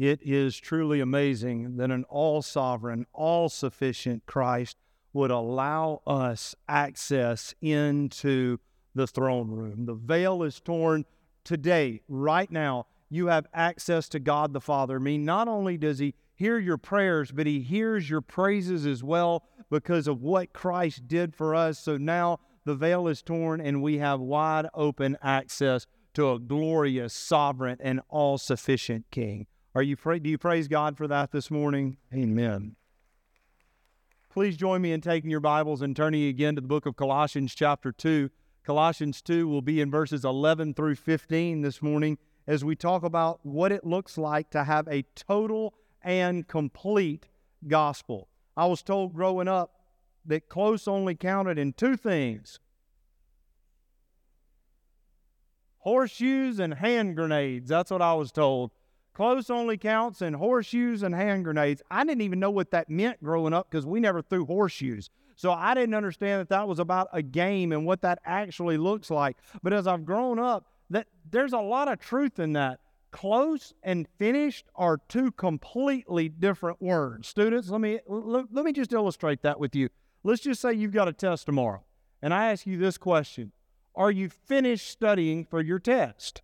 It is truly amazing that an all sovereign, all sufficient Christ would allow us access into the throne room. The veil is torn today, right now. You have access to God the Father. I mean, not only does He hear your prayers, but He hears your praises as well because of what Christ did for us. So now the veil is torn and we have wide open access to a glorious, sovereign, and all sufficient King. Are you do you praise God for that this morning? Amen. Please join me in taking your Bibles and turning again to the book of Colossians, chapter 2. Colossians 2 will be in verses 11 through 15 this morning as we talk about what it looks like to have a total and complete gospel. I was told growing up that close only counted in two things horseshoes and hand grenades. That's what I was told. Close only counts in horseshoes and hand grenades. I didn't even know what that meant growing up because we never threw horseshoes. So I didn't understand that that was about a game and what that actually looks like. But as I've grown up, that there's a lot of truth in that. Close and finished are two completely different words. Students, let me let, let me just illustrate that with you. Let's just say you've got a test tomorrow, and I ask you this question Are you finished studying for your test?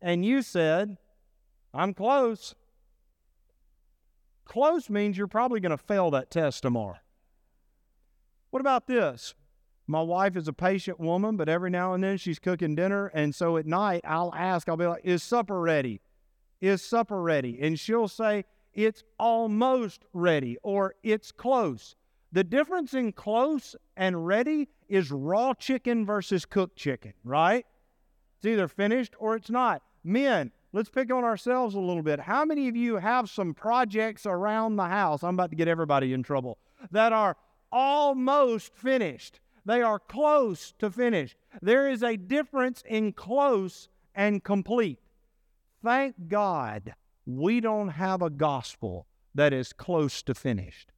And you said, I'm close. Close means you're probably going to fail that test tomorrow. What about this? My wife is a patient woman, but every now and then she's cooking dinner. And so at night, I'll ask, I'll be like, Is supper ready? Is supper ready? And she'll say, It's almost ready or it's close. The difference in close and ready is raw chicken versus cooked chicken, right? It's either finished or it's not. Men, let's pick on ourselves a little bit. How many of you have some projects around the house? I'm about to get everybody in trouble that are almost finished. They are close to finished. There is a difference in close and complete. Thank God we don't have a gospel that is close to finished.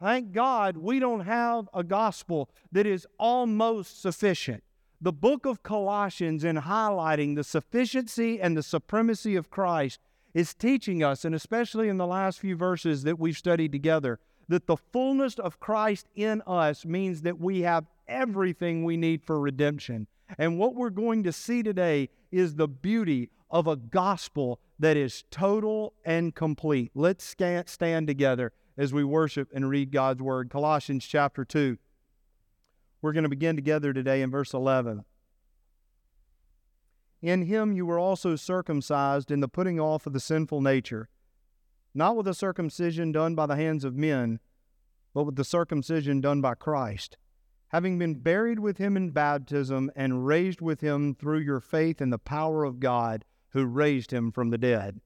Thank God we don't have a gospel that is almost sufficient. The book of Colossians, in highlighting the sufficiency and the supremacy of Christ, is teaching us, and especially in the last few verses that we've studied together, that the fullness of Christ in us means that we have everything we need for redemption. And what we're going to see today is the beauty of a gospel that is total and complete. Let's stand together as we worship and read God's word. Colossians chapter 2. We're going to begin together today in verse 11. In him you were also circumcised in the putting off of the sinful nature, not with a circumcision done by the hands of men, but with the circumcision done by Christ, having been buried with him in baptism and raised with him through your faith in the power of God who raised him from the dead.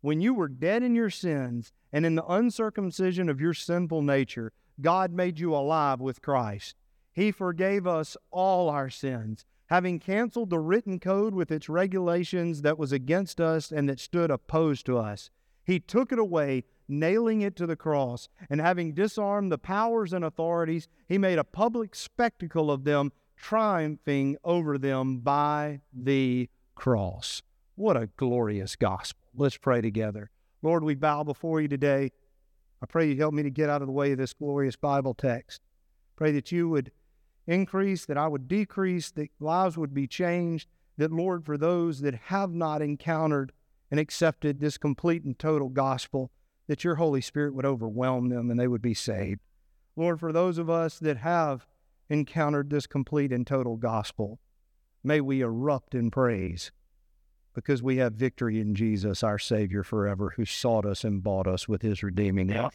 When you were dead in your sins and in the uncircumcision of your sinful nature, God made you alive with Christ. He forgave us all our sins, having canceled the written code with its regulations that was against us and that stood opposed to us. He took it away, nailing it to the cross, and having disarmed the powers and authorities, he made a public spectacle of them, triumphing over them by the cross. What a glorious gospel. Let's pray together. Lord, we bow before you today. I pray you help me to get out of the way of this glorious Bible text. Pray that you would increase, that I would decrease, that lives would be changed, that, Lord, for those that have not encountered and accepted this complete and total gospel, that your Holy Spirit would overwhelm them and they would be saved. Lord, for those of us that have encountered this complete and total gospel, may we erupt in praise because we have victory in Jesus, our Savior forever, who sought us and bought us with his redeeming love.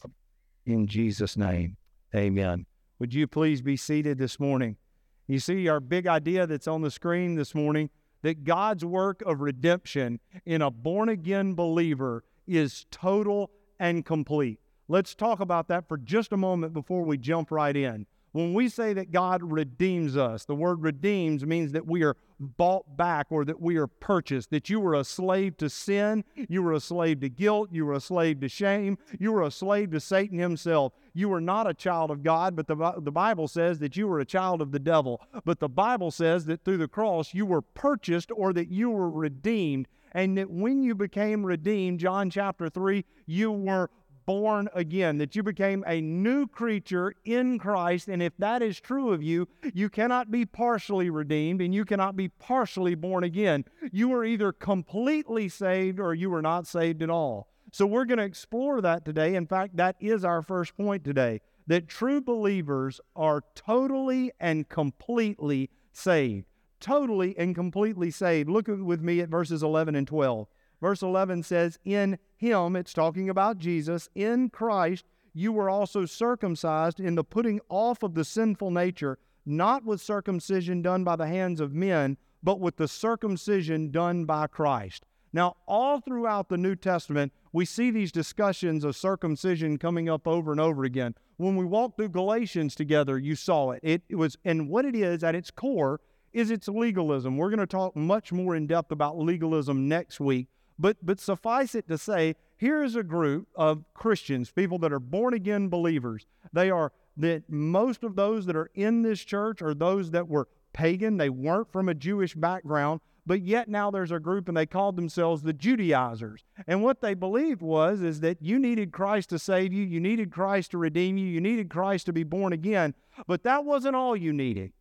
In Jesus' name, amen. Would you please be seated this morning? You see our big idea that's on the screen this morning that God's work of redemption in a born again believer is total and complete. Let's talk about that for just a moment before we jump right in. When we say that God redeems us, the word redeems means that we are bought back or that we are purchased, that you were a slave to sin, you were a slave to guilt, you were a slave to shame, you were a slave to Satan himself. You were not a child of God, but the, the Bible says that you were a child of the devil. But the Bible says that through the cross you were purchased or that you were redeemed and that when you became redeemed, John chapter 3, you were born again, that you became a new creature in Christ. And if that is true of you, you cannot be partially redeemed and you cannot be partially born again. You are either completely saved or you are not saved at all. So we're going to explore that today. In fact, that is our first point today that true believers are totally and completely saved. Totally and completely saved. Look with me at verses 11 and 12. Verse 11 says, In him, it's talking about Jesus, in Christ, you were also circumcised in the putting off of the sinful nature, not with circumcision done by the hands of men, but with the circumcision done by Christ. Now, all throughout the New Testament, we see these discussions of circumcision coming up over and over again. When we walked through Galatians together, you saw it. It, it was, and what it is at its core is its legalism. We're going to talk much more in depth about legalism next week. But, but suffice it to say, here is a group of Christians, people that are born again believers. They are that most of those that are in this church are those that were pagan. They weren't from a Jewish background, but yet now there's a group and they called themselves the Judaizers. And what they believed was is that you needed Christ to save you, you needed Christ to redeem you, you needed Christ to be born again, but that wasn't all you needed.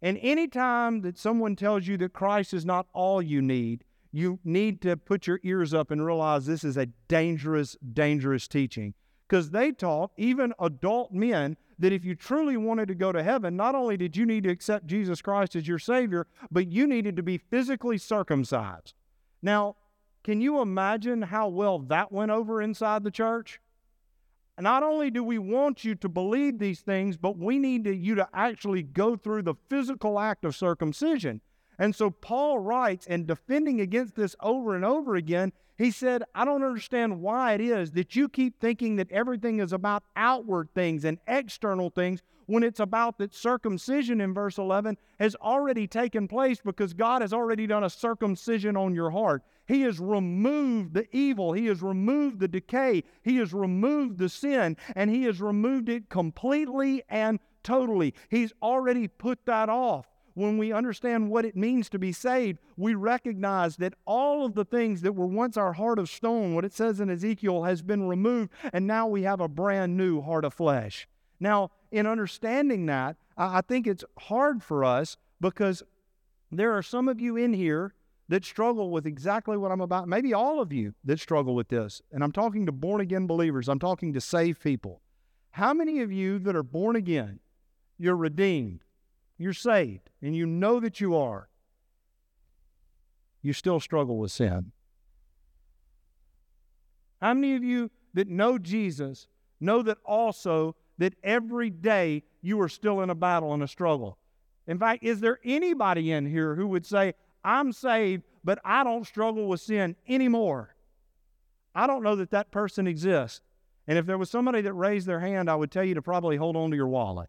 And any time that someone tells you that Christ is not all you need, you need to put your ears up and realize this is a dangerous, dangerous teaching. Because they taught, even adult men, that if you truly wanted to go to heaven, not only did you need to accept Jesus Christ as your Savior, but you needed to be physically circumcised. Now, can you imagine how well that went over inside the church? Not only do we want you to believe these things, but we need to, you to actually go through the physical act of circumcision. And so Paul writes, and defending against this over and over again, he said, I don't understand why it is that you keep thinking that everything is about outward things and external things when it's about that circumcision in verse 11 has already taken place because God has already done a circumcision on your heart. He has removed the evil, He has removed the decay, He has removed the sin, and He has removed it completely and totally. He's already put that off when we understand what it means to be saved, we recognize that all of the things that were once our heart of stone, what it says in Ezekiel, has been removed, and now we have a brand new heart of flesh. Now, in understanding that, I think it's hard for us because there are some of you in here that struggle with exactly what I'm about, maybe all of you that struggle with this. And I'm talking to born again believers, I'm talking to saved people. How many of you that are born again, you're redeemed, you're saved and you know that you are, you still struggle with sin. How many of you that know Jesus know that also that every day you are still in a battle and a struggle? In fact, is there anybody in here who would say, I'm saved, but I don't struggle with sin anymore? I don't know that that person exists. And if there was somebody that raised their hand, I would tell you to probably hold on to your wallet.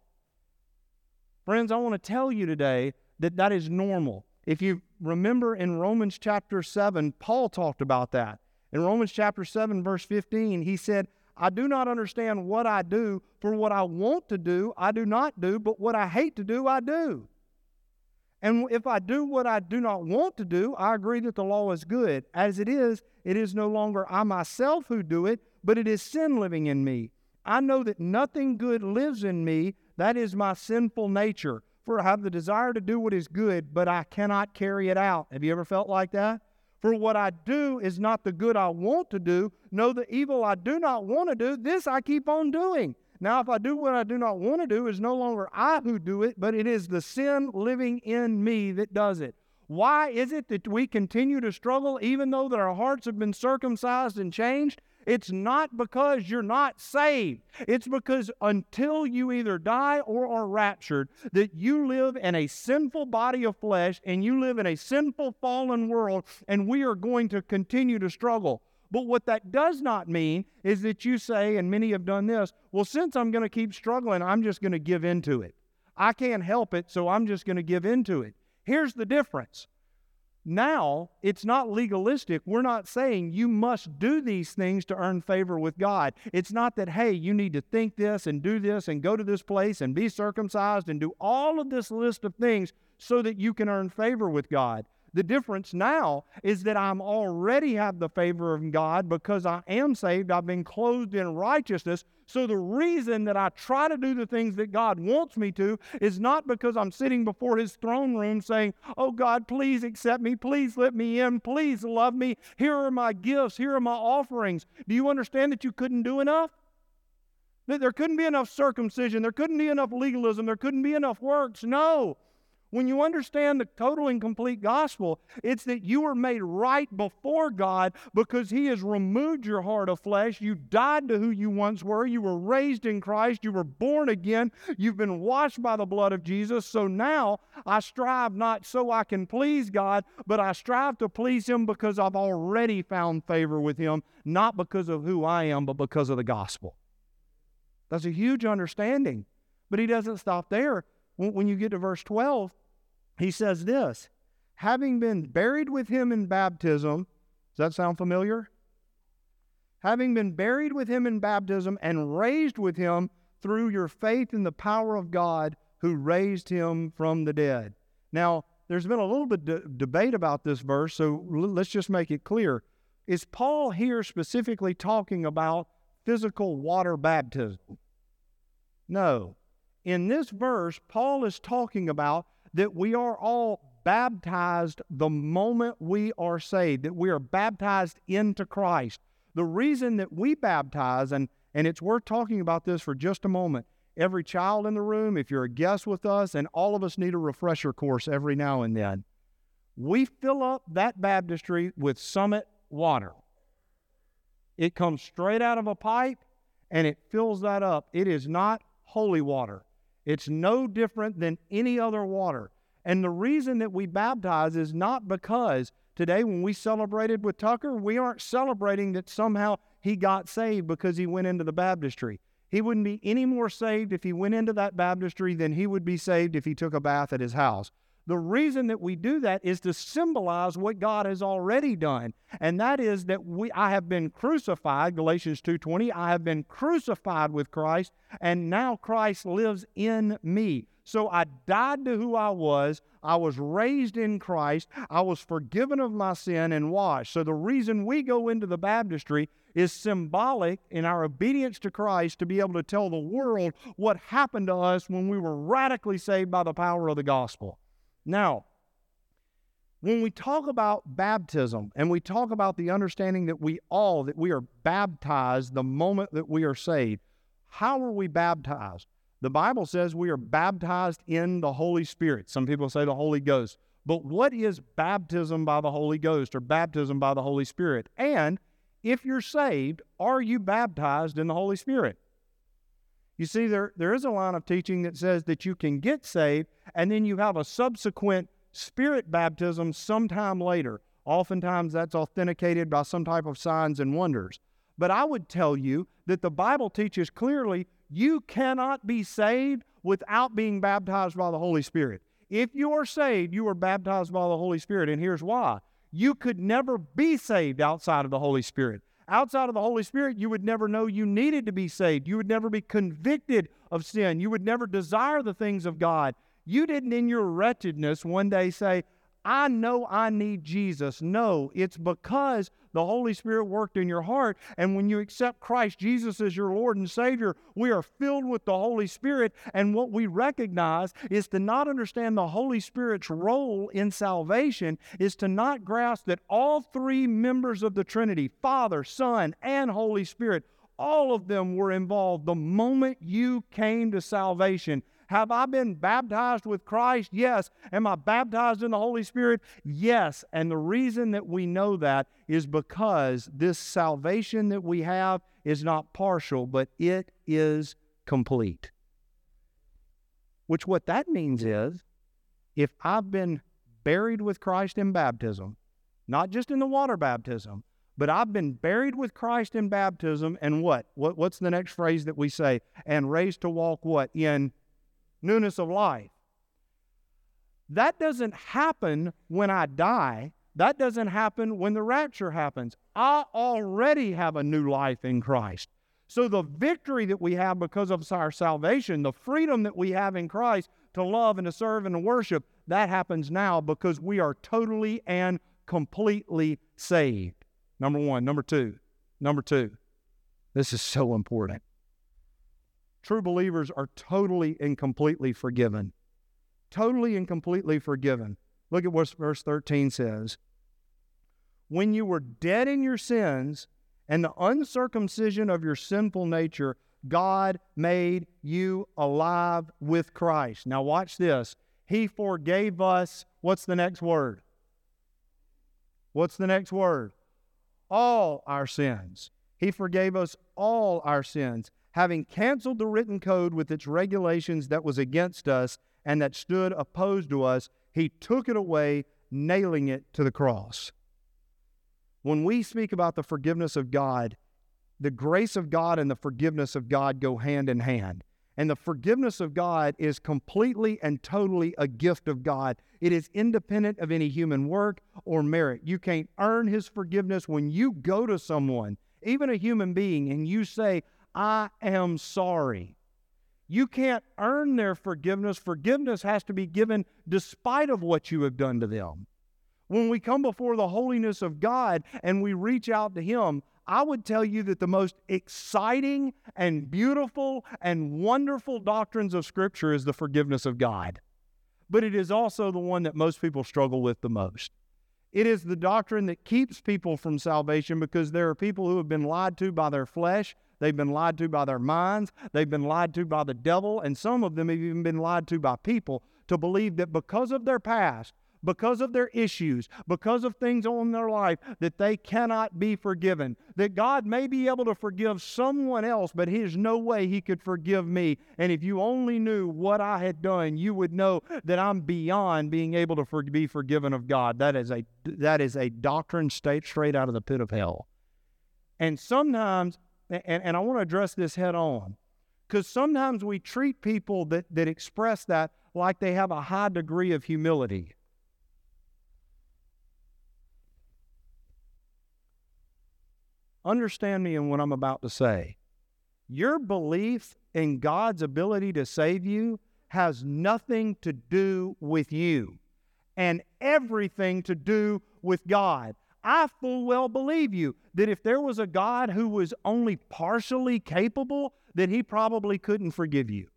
Friends, I want to tell you today that that is normal. If you remember in Romans chapter 7, Paul talked about that. In Romans chapter 7, verse 15, he said, I do not understand what I do, for what I want to do, I do not do, but what I hate to do, I do. And if I do what I do not want to do, I agree that the law is good. As it is, it is no longer I myself who do it, but it is sin living in me. I know that nothing good lives in me, that is my sinful nature. For I have the desire to do what is good, but I cannot carry it out. Have you ever felt like that? For what I do is not the good I want to do. No, the evil I do not want to do, this I keep on doing. Now, if I do what I do not want to do, it's no longer I who do it, but it is the sin living in me that does it. Why is it that we continue to struggle even though that our hearts have been circumcised and changed? It's not because you're not saved. It's because until you either die or are raptured, that you live in a sinful body of flesh and you live in a sinful fallen world, and we are going to continue to struggle. But what that does not mean is that you say, and many have done this, well, since I'm going to keep struggling, I'm just going to give into it. I can't help it, so I'm just going to give into it. Here's the difference now, it's not legalistic. We're not saying you must do these things to earn favor with God. It's not that, hey, you need to think this and do this and go to this place and be circumcised and do all of this list of things so that you can earn favor with God. The difference now is that I'm already have the favor of God because I am saved. I've been clothed in righteousness. So the reason that I try to do the things that God wants me to is not because I'm sitting before his throne room saying, "Oh God, please accept me. Please let me in. Please love me. Here are my gifts. Here are my offerings." Do you understand that you couldn't do enough? That there couldn't be enough circumcision, there couldn't be enough legalism, there couldn't be enough works. No. When you understand the total and complete gospel, it's that you were made right before God because He has removed your heart of flesh. You died to who you once were. You were raised in Christ. You were born again. You've been washed by the blood of Jesus. So now I strive not so I can please God, but I strive to please Him because I've already found favor with Him, not because of who I am, but because of the gospel. That's a huge understanding. But He doesn't stop there. When you get to verse 12, he says this having been buried with him in baptism, does that sound familiar? Having been buried with him in baptism and raised with him through your faith in the power of God who raised him from the dead. Now, there's been a little bit of debate about this verse, so let's just make it clear. Is Paul here specifically talking about physical water baptism? No. In this verse, Paul is talking about that we are all baptized the moment we are saved, that we are baptized into Christ. The reason that we baptize, and, and it's worth talking about this for just a moment. Every child in the room, if you're a guest with us, and all of us need a refresher course every now and then, we fill up that baptistry with summit water. It comes straight out of a pipe and it fills that up. It is not holy water. It's no different than any other water. And the reason that we baptize is not because today, when we celebrated with Tucker, we aren't celebrating that somehow he got saved because he went into the baptistry. He wouldn't be any more saved if he went into that baptistry than he would be saved if he took a bath at his house. The reason that we do that is to symbolize what God has already done. And that is that we I have been crucified, Galatians 2:20, I have been crucified with Christ, and now Christ lives in me. So I died to who I was. I was raised in Christ. I was forgiven of my sin and washed. So the reason we go into the baptistry is symbolic in our obedience to Christ to be able to tell the world what happened to us when we were radically saved by the power of the gospel. Now, when we talk about baptism and we talk about the understanding that we all that we are baptized the moment that we are saved, how are we baptized? The Bible says we are baptized in the Holy Spirit. Some people say the Holy Ghost. But what is baptism by the Holy Ghost or baptism by the Holy Spirit? And if you're saved, are you baptized in the Holy Spirit? You see, there, there is a line of teaching that says that you can get saved and then you have a subsequent spirit baptism sometime later. Oftentimes that's authenticated by some type of signs and wonders. But I would tell you that the Bible teaches clearly you cannot be saved without being baptized by the Holy Spirit. If you are saved, you are baptized by the Holy Spirit. And here's why you could never be saved outside of the Holy Spirit. Outside of the Holy Spirit, you would never know you needed to be saved. You would never be convicted of sin. You would never desire the things of God. You didn't, in your wretchedness, one day say, I know I need Jesus. No, it's because the Holy Spirit worked in your heart. And when you accept Christ Jesus as your Lord and Savior, we are filled with the Holy Spirit. And what we recognize is to not understand the Holy Spirit's role in salvation, is to not grasp that all three members of the Trinity Father, Son, and Holy Spirit all of them were involved the moment you came to salvation. Have I been baptized with Christ? Yes. Am I baptized in the Holy Spirit? Yes. And the reason that we know that is because this salvation that we have is not partial, but it is complete. Which what that means is if I've been buried with Christ in baptism, not just in the water baptism, but I've been buried with Christ in baptism, and what? what what's the next phrase that we say? And raised to walk what? In newness of life. That doesn't happen when I die. That doesn't happen when the rapture happens. I already have a new life in Christ. So, the victory that we have because of our salvation, the freedom that we have in Christ to love and to serve and to worship, That happens now because we are totally and completely saved. Number one. Number two. Number two. This is so important. True believers are totally and completely forgiven. Totally and completely forgiven. Look at what verse 13 says. When you were dead in your sins and the uncircumcision of your sinful nature, God made you alive with Christ. Now, watch this. He forgave us. What's the next word? What's the next word? All our sins. He forgave us all our sins, having canceled the written code with its regulations that was against us and that stood opposed to us. He took it away, nailing it to the cross. When we speak about the forgiveness of God, the grace of God and the forgiveness of God go hand in hand. And the forgiveness of God is completely and totally a gift of God. It is independent of any human work or merit. You can't earn His forgiveness when you go to someone, even a human being, and you say, I am sorry. You can't earn their forgiveness. Forgiveness has to be given despite of what you have done to them. When we come before the holiness of God and we reach out to Him, I would tell you that the most exciting and beautiful and wonderful doctrines of Scripture is the forgiveness of God. But it is also the one that most people struggle with the most. It is the doctrine that keeps people from salvation because there are people who have been lied to by their flesh, they've been lied to by their minds, they've been lied to by the devil, and some of them have even been lied to by people to believe that because of their past, because of their issues, because of things on their life, that they cannot be forgiven. That God may be able to forgive someone else, but There's no way He could forgive me. And if you only knew what I had done, you would know that I'm beyond being able to for- be forgiven of God. That is a that is a doctrine straight straight out of the pit of hell. And sometimes, and, and I want to address this head on, because sometimes we treat people that, that express that like they have a high degree of humility. Understand me in what I'm about to say. Your belief in God's ability to save you has nothing to do with you and everything to do with God. I full well believe you that if there was a God who was only partially capable, that he probably couldn't forgive you.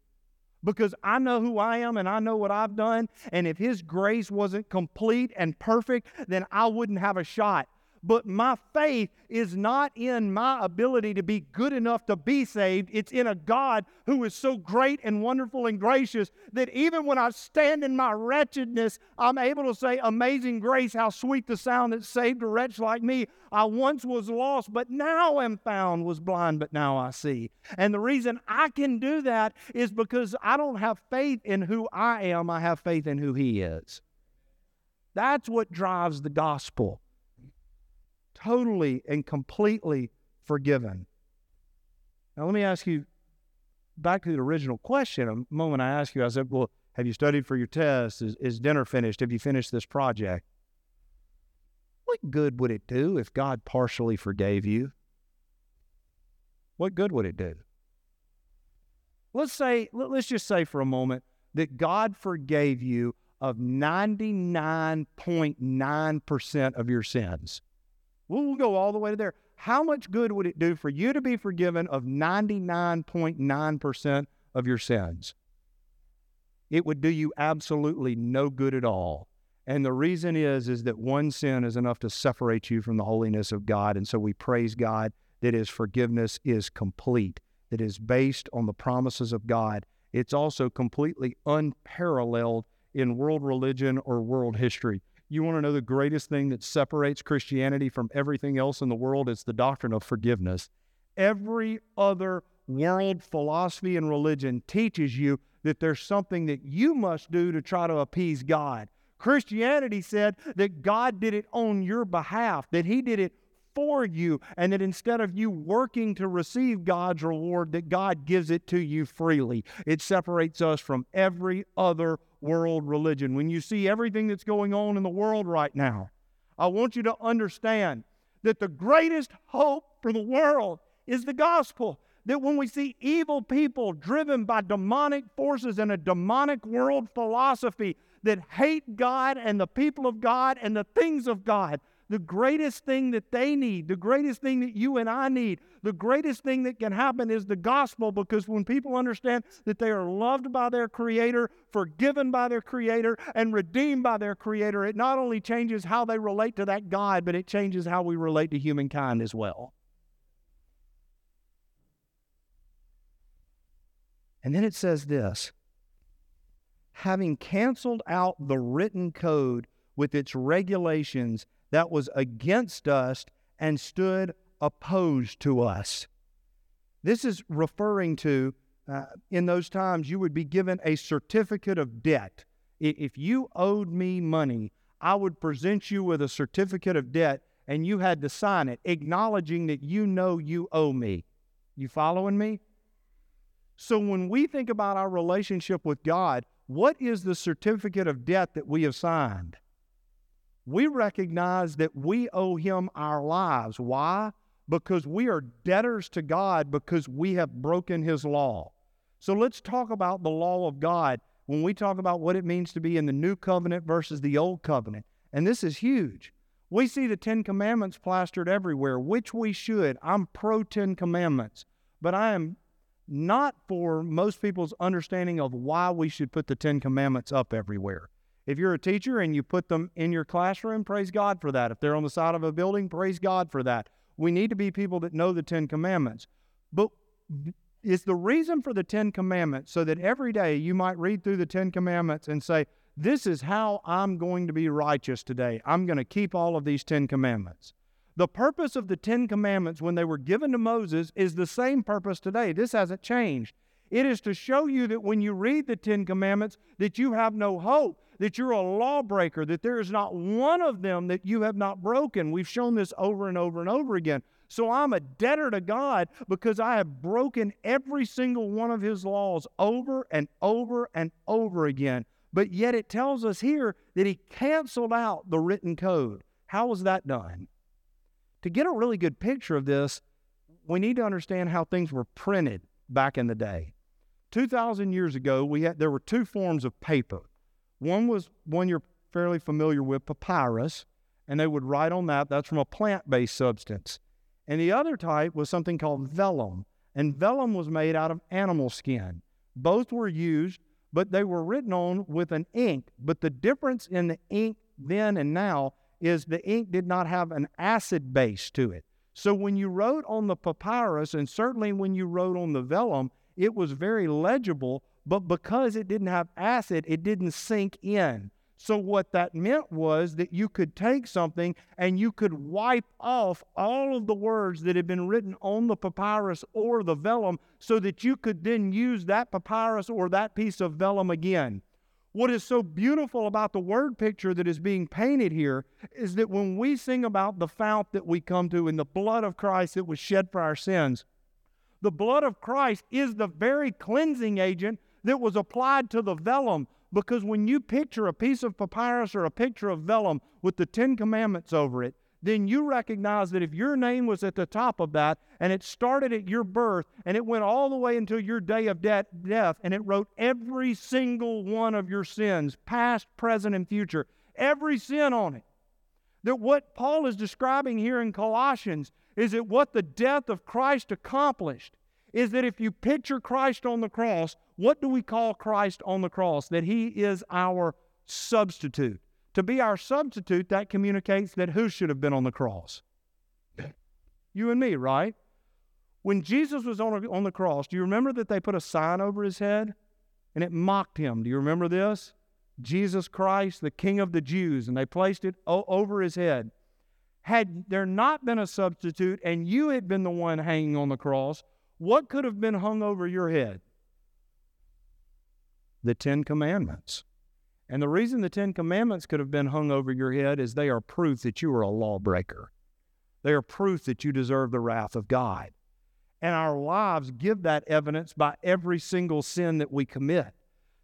Because I know who I am and I know what I've done. And if his grace wasn't complete and perfect, then I wouldn't have a shot. But my faith is not in my ability to be good enough to be saved. It's in a God who is so great and wonderful and gracious that even when I stand in my wretchedness, I'm able to say, Amazing grace, how sweet the sound that saved a wretch like me. I once was lost, but now am found, was blind, but now I see. And the reason I can do that is because I don't have faith in who I am, I have faith in who He is. That's what drives the gospel totally and completely forgiven. Now, let me ask you back to the original question. A moment I asked you, I said, Well, have you studied for your test? Is, is dinner finished? Have you finished this project? What good would it do if God partially forgave you? What good would it do? Let's say, let's just say for a moment that God forgave you of 99.9% of your sins. We'll go all the way to there. How much good would it do for you to be forgiven of 99.9% of your sins? It would do you absolutely no good at all. And the reason is is that one sin is enough to separate you from the holiness of God. And so we praise God that his forgiveness is complete, that is based on the promises of God. It's also completely unparalleled in world religion or world history. You want to know the greatest thing that separates Christianity from everything else in the world? It's the doctrine of forgiveness. Every other world philosophy and religion teaches you that there's something that you must do to try to appease God. Christianity said that God did it on your behalf, that He did it for you, and that instead of you working to receive God's reward, that God gives it to you freely. It separates us from every other world religion. When you see everything that's going on in the world right now, I want you to understand that the greatest hope for the world is the gospel. that when we see evil people driven by demonic forces and a demonic world philosophy that hate God and the people of God and the things of God, the greatest thing that they need, the greatest thing that you and I need, the greatest thing that can happen is the gospel because when people understand that they are loved by their Creator, forgiven by their Creator, and redeemed by their Creator, it not only changes how they relate to that God, but it changes how we relate to humankind as well. And then it says this having canceled out the written code with its regulations that was against us and stood opposed to us. This is referring to, uh, in those times, you would be given a certificate of debt. If you owed me money, I would present you with a certificate of debt and you had to sign it, acknowledging that you know you owe me. You following me? So when we think about our relationship with God, what is the certificate of debt that we have signed? We recognize that we owe him our lives. Why? Because we are debtors to God because we have broken his law. So let's talk about the law of God when we talk about what it means to be in the new covenant versus the old covenant. And this is huge. We see the Ten Commandments plastered everywhere, which we should. I'm pro Ten Commandments, but I am not for most people's understanding of why we should put the Ten Commandments up everywhere. If you're a teacher and you put them in your classroom, praise God for that. If they're on the side of a building, praise God for that. We need to be people that know the Ten Commandments. But is the reason for the Ten Commandments so that every day you might read through the Ten Commandments and say, This is how I'm going to be righteous today. I'm going to keep all of these Ten Commandments. The purpose of the Ten Commandments when they were given to Moses is the same purpose today. This hasn't changed. It is to show you that when you read the Ten Commandments, that you have no hope that you're a lawbreaker, that there is not one of them that you have not broken. We've shown this over and over and over again. So I'm a debtor to God because I have broken every single one of His laws over and over and over again. But yet it tells us here that He canceled out the written code. How was that done? To get a really good picture of this, we need to understand how things were printed back in the day. 2,000 years ago, we had, there were two forms of paper. One was one you're fairly familiar with, papyrus, and they would write on that. That's from a plant based substance. And the other type was something called vellum, and vellum was made out of animal skin. Both were used, but they were written on with an ink. But the difference in the ink then and now is the ink did not have an acid base to it. So when you wrote on the papyrus, and certainly when you wrote on the vellum, it was very legible, but because it didn't have acid, it didn't sink in. So, what that meant was that you could take something and you could wipe off all of the words that had been written on the papyrus or the vellum so that you could then use that papyrus or that piece of vellum again. What is so beautiful about the word picture that is being painted here is that when we sing about the fount that we come to and the blood of Christ that was shed for our sins, the blood of Christ is the very cleansing agent that was applied to the vellum because when you picture a piece of papyrus or a picture of vellum with the Ten Commandments over it, then you recognize that if your name was at the top of that and it started at your birth and it went all the way until your day of de- death and it wrote every single one of your sins, past, present, and future, every sin on it. That what Paul is describing here in Colossians is that what the death of Christ accomplished is that if you picture Christ on the cross, what do we call Christ on the cross? That he is our substitute. To be our substitute, that communicates that who should have been on the cross? You and me, right? When Jesus was on, on the cross, do you remember that they put a sign over his head and it mocked him? Do you remember this? Jesus Christ, the King of the Jews, and they placed it o- over his head. Had there not been a substitute and you had been the one hanging on the cross, what could have been hung over your head? The Ten Commandments. And the reason the Ten Commandments could have been hung over your head is they are proof that you are a lawbreaker. They are proof that you deserve the wrath of God. And our lives give that evidence by every single sin that we commit.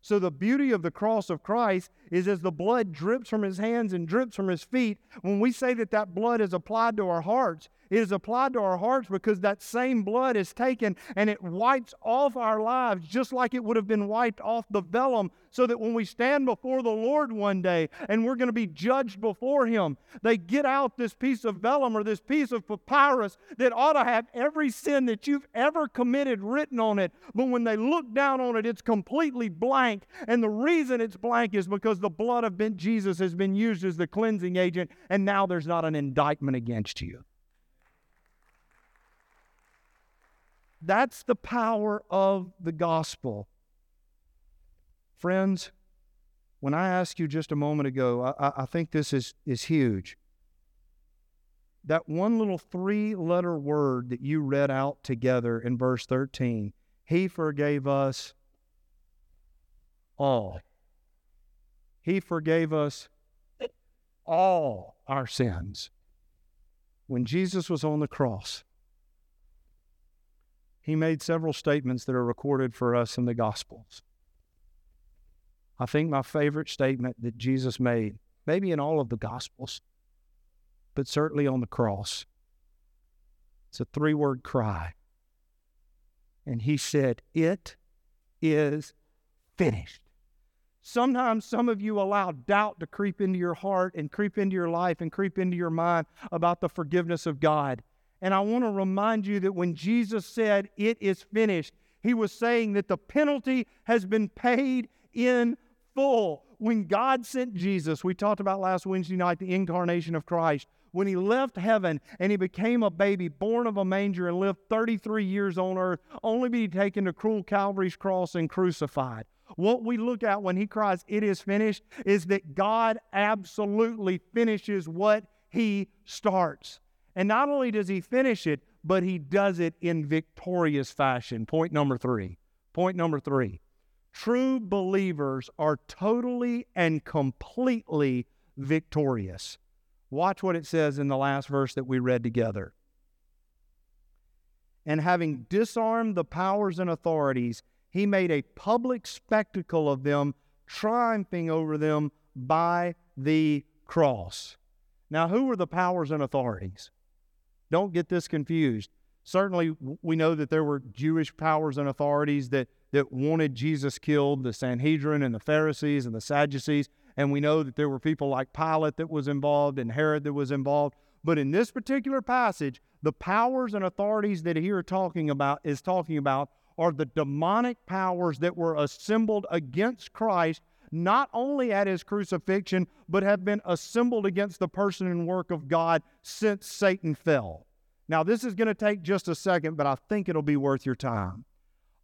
So, the beauty of the cross of Christ is as the blood drips from his hands and drips from his feet, when we say that that blood is applied to our hearts, It is applied to our hearts because that same blood is taken and it wipes off our lives just like it would have been wiped off the vellum so that when we stand before the Lord one day and we're going to be judged before Him, they get out this piece of vellum or this piece of papyrus that ought to have every sin that you've ever committed written on it. But when they look down on it, it's completely blank. And the reason it's blank is because the blood of Jesus has been used as the cleansing agent, and now there's not an indictment against you. That's the power of the gospel. Friends, when I asked you just a moment ago, I, I think this is, is huge. That one little three letter word that you read out together in verse 13, He forgave us all. He forgave us all our sins. When Jesus was on the cross, he made several statements that are recorded for us in the Gospels. I think my favorite statement that Jesus made, maybe in all of the Gospels, but certainly on the cross, it's a three word cry. And he said, It is finished. Sometimes some of you allow doubt to creep into your heart and creep into your life and creep into your mind about the forgiveness of God. And I want to remind you that when Jesus said, It is finished, he was saying that the penalty has been paid in full. When God sent Jesus, we talked about last Wednesday night the incarnation of Christ. When he left heaven and he became a baby born of a manger and lived 33 years on earth, only to be taken to cruel Calvary's cross and crucified. What we look at when he cries, It is finished, is that God absolutely finishes what he starts. And not only does he finish it, but he does it in victorious fashion. Point number three. Point number three. True believers are totally and completely victorious. Watch what it says in the last verse that we read together. And having disarmed the powers and authorities, he made a public spectacle of them, triumphing over them by the cross. Now, who were the powers and authorities? Don't get this confused. Certainly, we know that there were Jewish powers and authorities that, that wanted Jesus killed the Sanhedrin and the Pharisees and the Sadducees. And we know that there were people like Pilate that was involved and Herod that was involved. But in this particular passage, the powers and authorities that he talking about is talking about are the demonic powers that were assembled against Christ, not only at his crucifixion, but have been assembled against the person and work of God since Satan fell. Now, this is going to take just a second, but I think it'll be worth your time.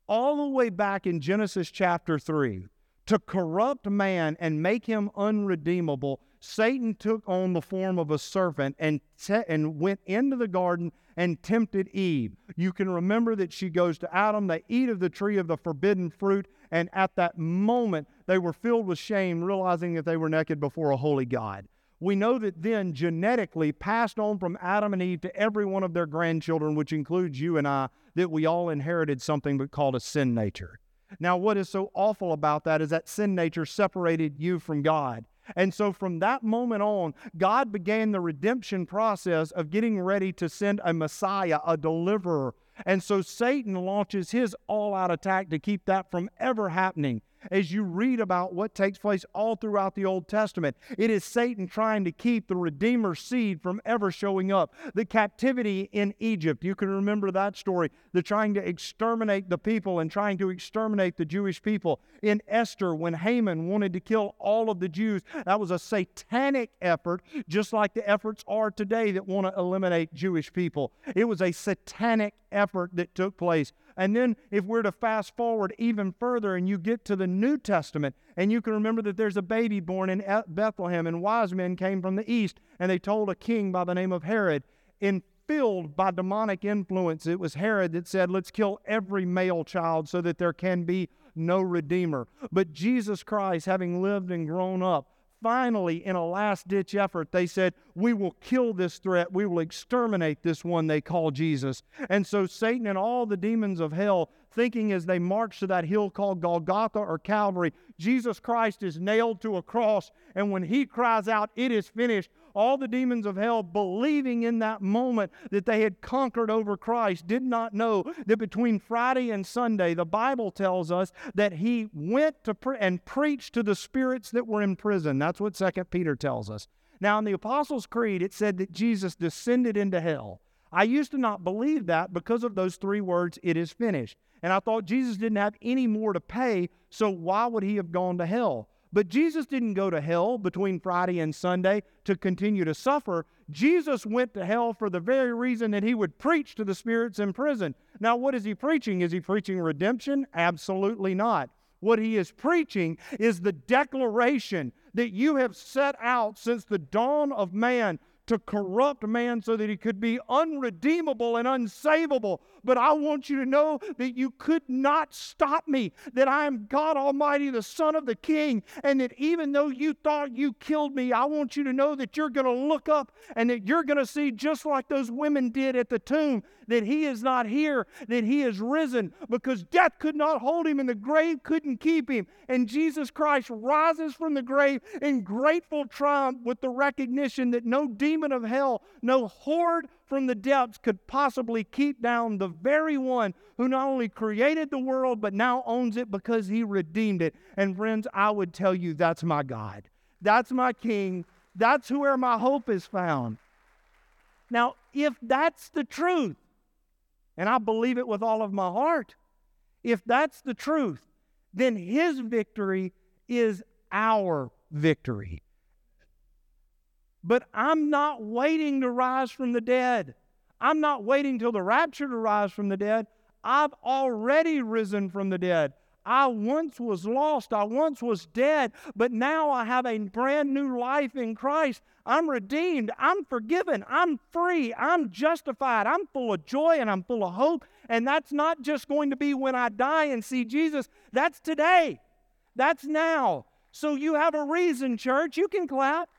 All the way back in Genesis chapter 3, to corrupt man and make him unredeemable, Satan took on the form of a serpent and, te- and went into the garden and tempted Eve. You can remember that she goes to Adam, they eat of the tree of the forbidden fruit, and at that moment they were filled with shame, realizing that they were naked before a holy God. We know that then genetically passed on from Adam and Eve to every one of their grandchildren, which includes you and I, that we all inherited something called a sin nature. Now, what is so awful about that is that sin nature separated you from God. And so from that moment on, God began the redemption process of getting ready to send a Messiah, a deliverer. And so Satan launches his all out attack to keep that from ever happening as you read about what takes place all throughout the Old Testament. It is Satan trying to keep the Redeemer's seed from ever showing up. The captivity in Egypt, you can remember that story. The trying to exterminate the people and trying to exterminate the Jewish people. In Esther, when Haman wanted to kill all of the Jews, that was a satanic effort, just like the efforts are today that want to eliminate Jewish people. It was a satanic effort that took place. And then, if we're to fast forward even further and you get to the New Testament, and you can remember that there's a baby born in Bethlehem, and wise men came from the east, and they told a king by the name of Herod, in filled by demonic influence, it was Herod that said, Let's kill every male child so that there can be no redeemer. But Jesus Christ, having lived and grown up, finally, in a last ditch effort, they said, We will kill this threat. We will exterminate this one they call Jesus. And so Satan and all the demons of hell, thinking as they march to that hill called Golgotha or Calvary, Jesus Christ is nailed to a cross. And when he cries out, It is finished, all the demons of hell, believing in that moment that they had conquered over Christ, did not know that between Friday and Sunday, the Bible tells us that he went to pre- and preached to the spirits that were in prison. That's what Second Peter tells us. Now, in the Apostles' Creed, it said that Jesus descended into hell. I used to not believe that because of those three words, it is finished. And I thought Jesus didn't have any more to pay, so why would he have gone to hell? But Jesus didn't go to hell between Friday and Sunday to continue to suffer. Jesus went to hell for the very reason that he would preach to the spirits in prison. Now, what is he preaching? Is he preaching redemption? Absolutely not. What he is preaching is the declaration that you have set out since the dawn of man to corrupt man so that he could be unredeemable and unsavable. But I want you to know that you could not stop me, that I am God Almighty, the Son of the King, and that even though you thought you killed me, I want you to know that you're going to look up and that you're going to see, just like those women did at the tomb, that he is not here, that he is risen, because death could not hold him and the grave couldn't keep him. And Jesus Christ rises from the grave in grateful triumph with the recognition that no demon of hell, no horde from the depths could possibly keep down the very one who not only created the world, but now owns it because he redeemed it. And friends, I would tell you that's my God. That's my King. That's where my hope is found. Now, if that's the truth, and I believe it with all of my heart, if that's the truth, then his victory is our victory. But I'm not waiting to rise from the dead. I'm not waiting till the rapture to rise from the dead. I've already risen from the dead. I once was lost. I once was dead, but now I have a brand new life in Christ. I'm redeemed. I'm forgiven. I'm free. I'm justified. I'm full of joy and I'm full of hope. And that's not just going to be when I die and see Jesus, that's today. That's now. So you have a reason, church. You can clap.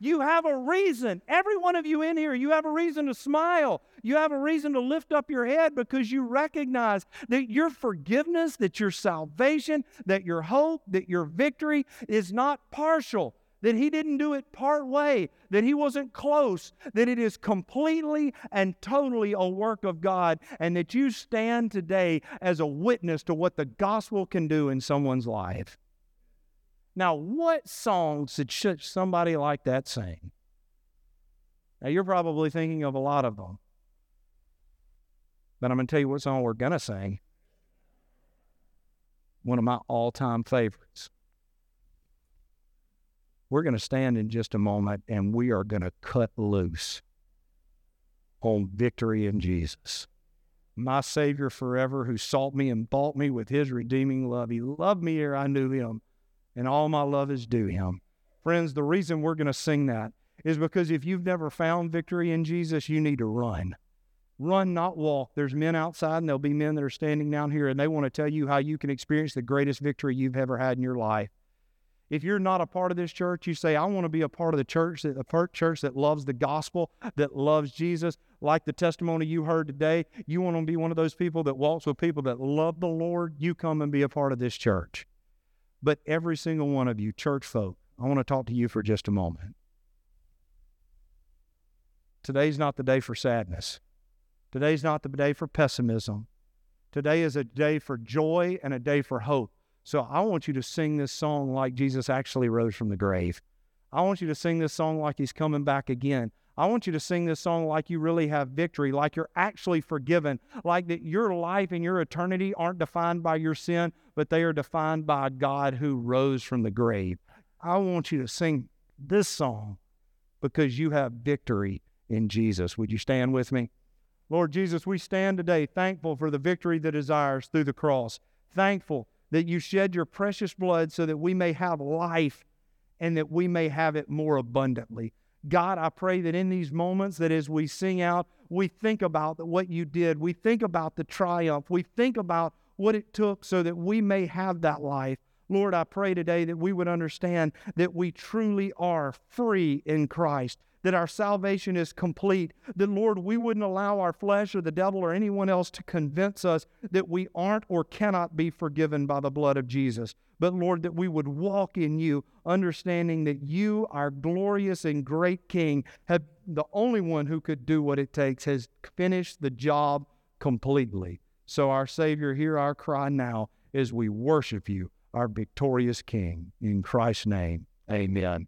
You have a reason. Every one of you in here, you have a reason to smile. You have a reason to lift up your head because you recognize that your forgiveness, that your salvation, that your hope, that your victory is not partial, that He didn't do it part way, that He wasn't close, that it is completely and totally a work of God, and that you stand today as a witness to what the gospel can do in someone's life. Now, what songs should somebody like that sing? Now, you're probably thinking of a lot of them. But I'm going to tell you what song we're going to sing. One of my all time favorites. We're going to stand in just a moment and we are going to cut loose on victory in Jesus. My Savior forever, who sought me and bought me with his redeeming love. He loved me ere I knew him and all my love is due him. Friends, the reason we're going to sing that is because if you've never found victory in Jesus, you need to run. Run, not walk. There's men outside, and there'll be men that are standing down here, and they want to tell you how you can experience the greatest victory you've ever had in your life. If you're not a part of this church, you say, I want to be a part of the church, that a church that loves the gospel, that loves Jesus, like the testimony you heard today. You want to be one of those people that walks with people that love the Lord, you come and be a part of this church. But every single one of you, church folk, I want to talk to you for just a moment. Today's not the day for sadness. Today's not the day for pessimism. Today is a day for joy and a day for hope. So I want you to sing this song like Jesus actually rose from the grave. I want you to sing this song like he's coming back again. I want you to sing this song like you really have victory, like you're actually forgiven, like that your life and your eternity aren't defined by your sin, but they are defined by God who rose from the grave. I want you to sing this song because you have victory in Jesus. Would you stand with me? Lord Jesus, we stand today thankful for the victory that is ours through the cross. Thankful that you shed your precious blood so that we may have life and that we may have it more abundantly. God, I pray that in these moments, that as we sing out, we think about what you did. We think about the triumph. We think about what it took so that we may have that life. Lord, I pray today that we would understand that we truly are free in Christ, that our salvation is complete, that, Lord, we wouldn't allow our flesh or the devil or anyone else to convince us that we aren't or cannot be forgiven by the blood of Jesus. But, Lord, that we would walk in you, understanding that you, our glorious and great King, have the only one who could do what it takes, has finished the job completely. So, our Savior, hear our cry now as we worship you, our victorious King. In Christ's name, amen.